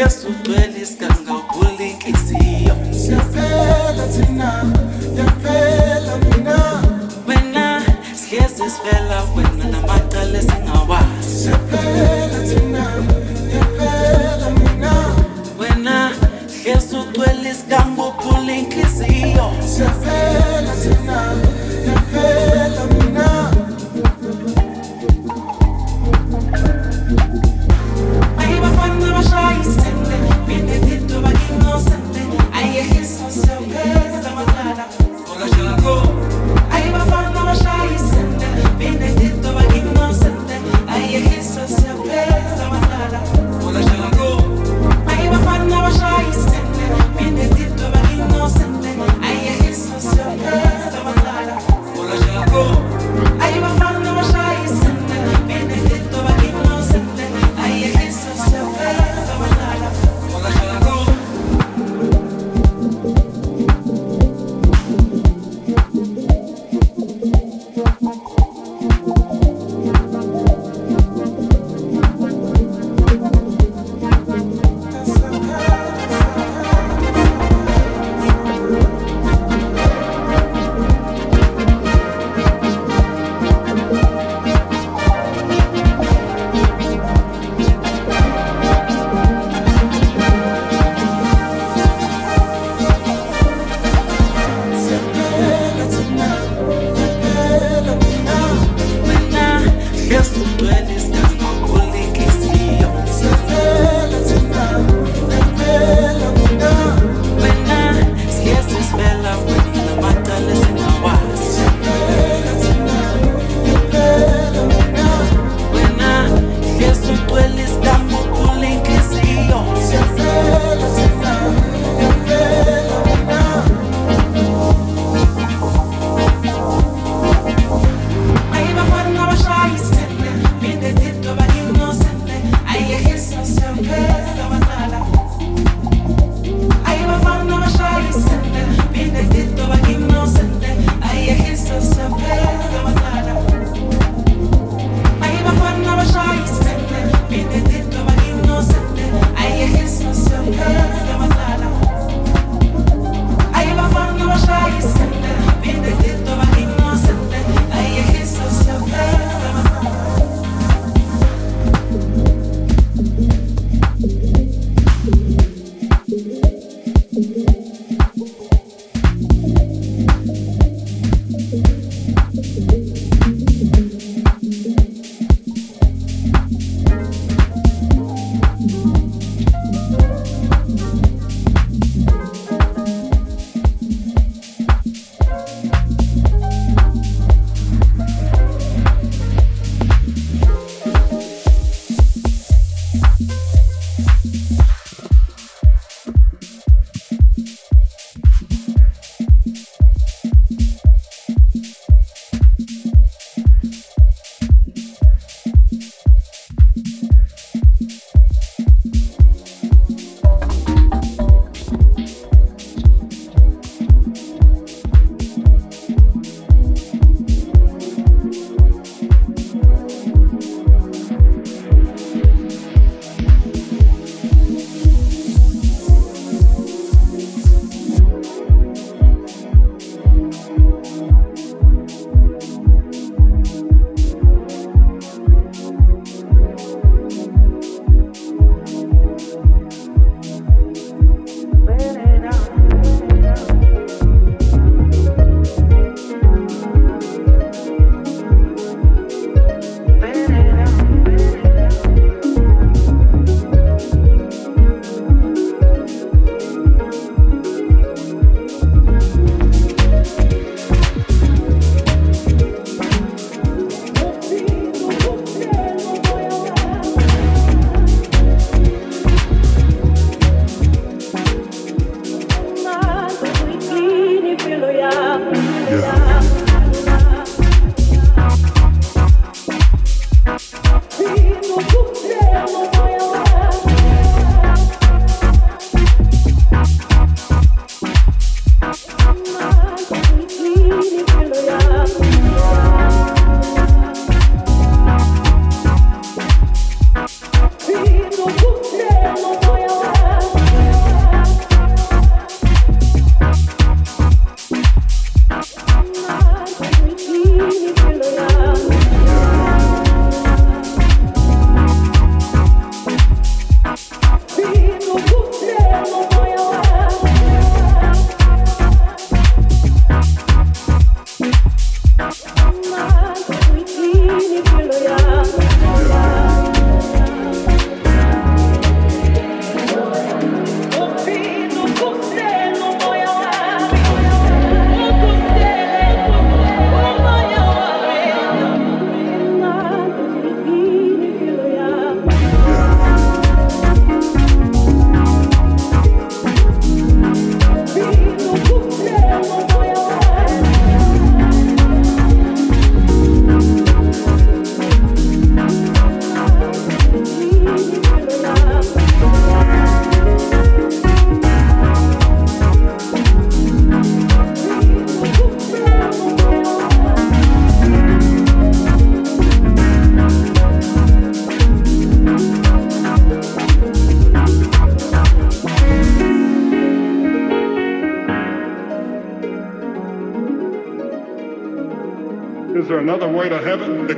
esugcwele isiganga uvule inhliziyo. Siyaphela thina yaphela mina. Wena sihlezi sivela wena namacala esingawazi. Siyaphela thina yaphela mina. Wena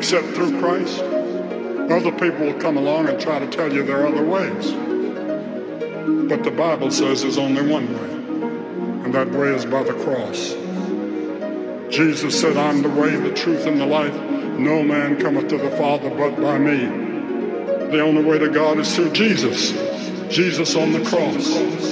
except through Christ? Other people will come along and try to tell you there are other ways. But the Bible says there's only one way, and that way is by the cross. Jesus said, I'm the way, the truth, and the life. No man cometh to the Father but by me. The only way to God is through Jesus. Jesus on the cross.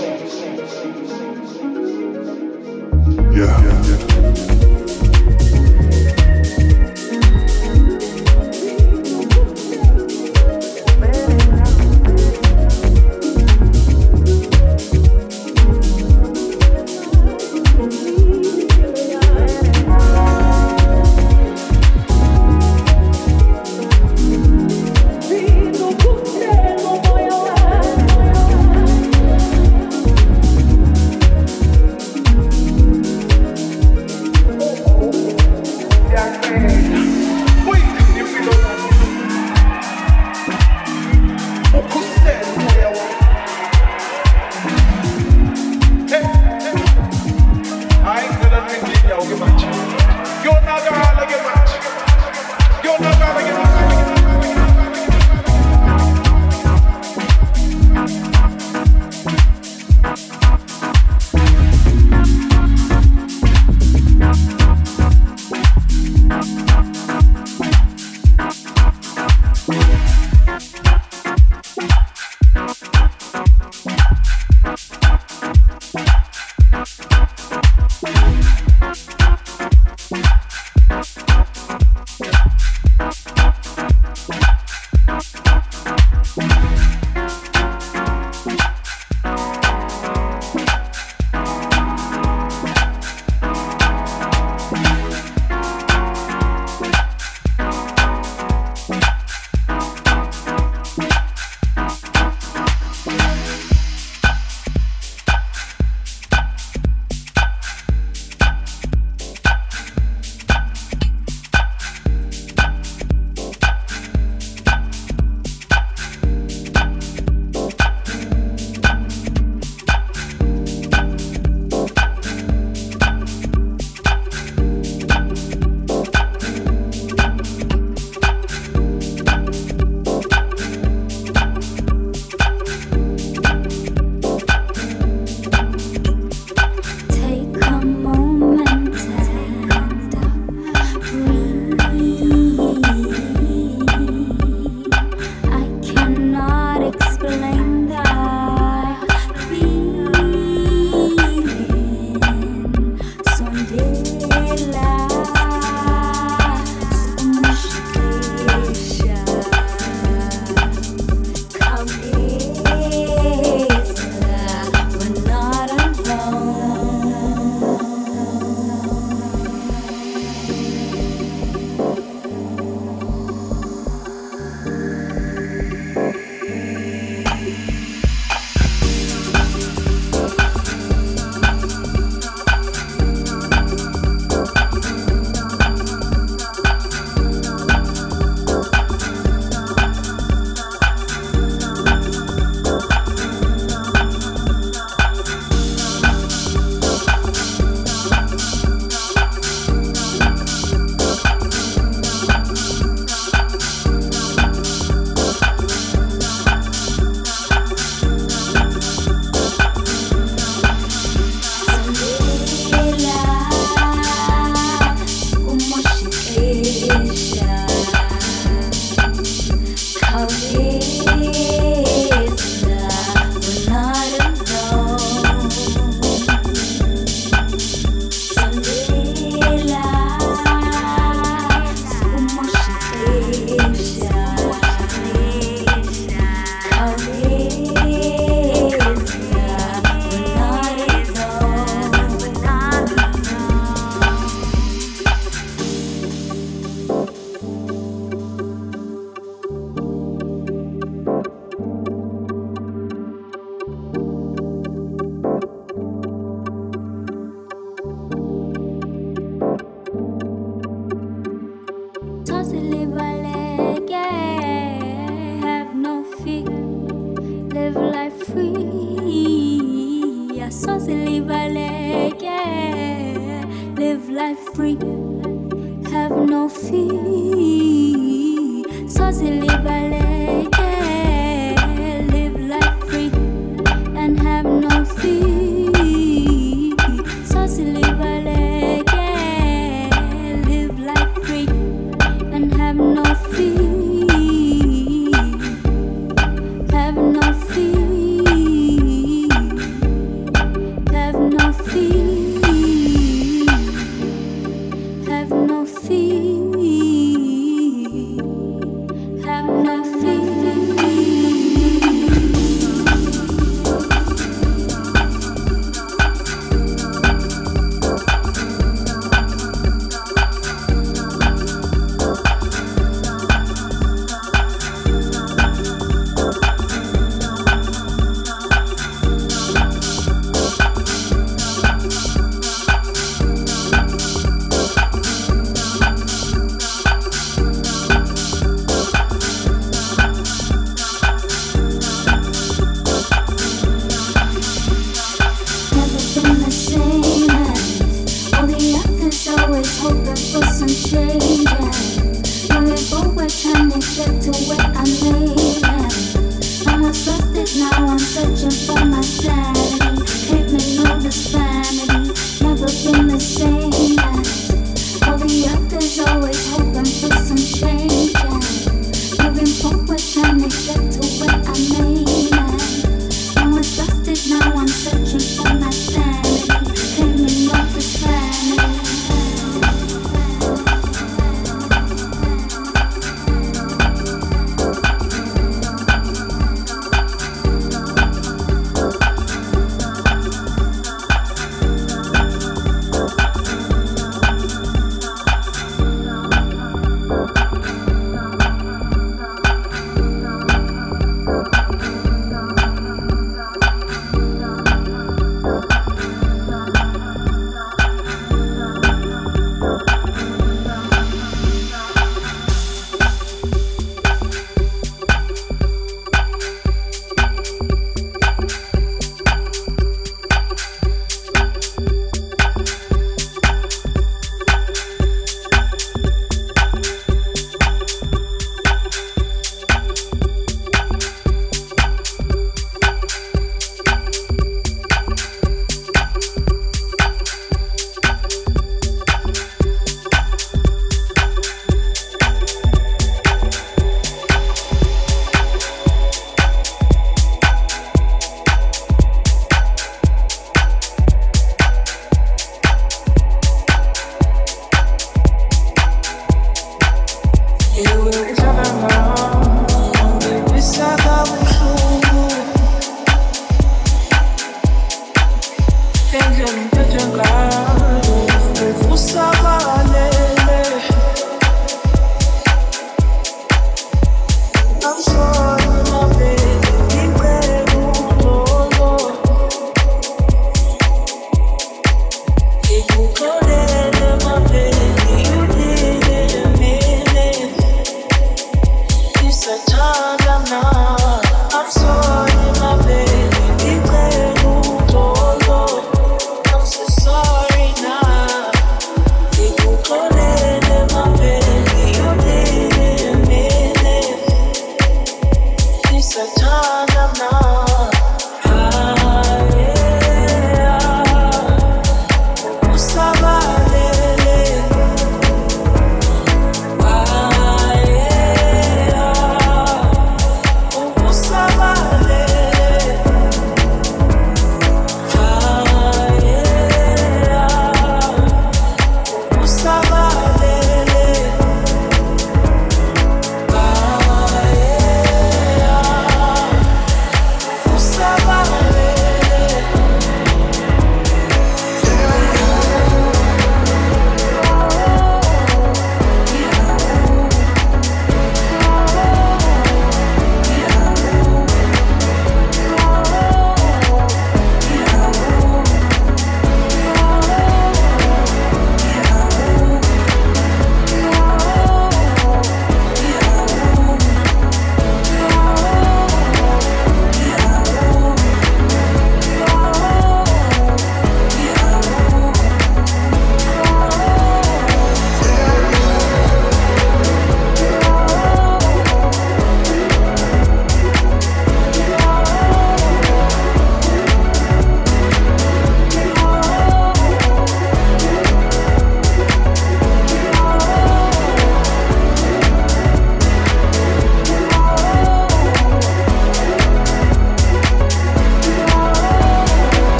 it will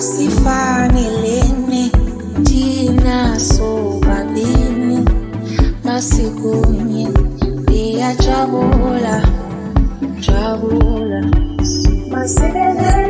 asifanelene thina sobabini masikunye ndiyajabula jabula masike